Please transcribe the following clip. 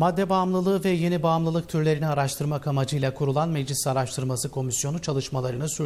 Madde bağımlılığı ve yeni bağımlılık türlerini araştırmak amacıyla kurulan Meclis Araştırması Komisyonu çalışmalarını sürdürüyor.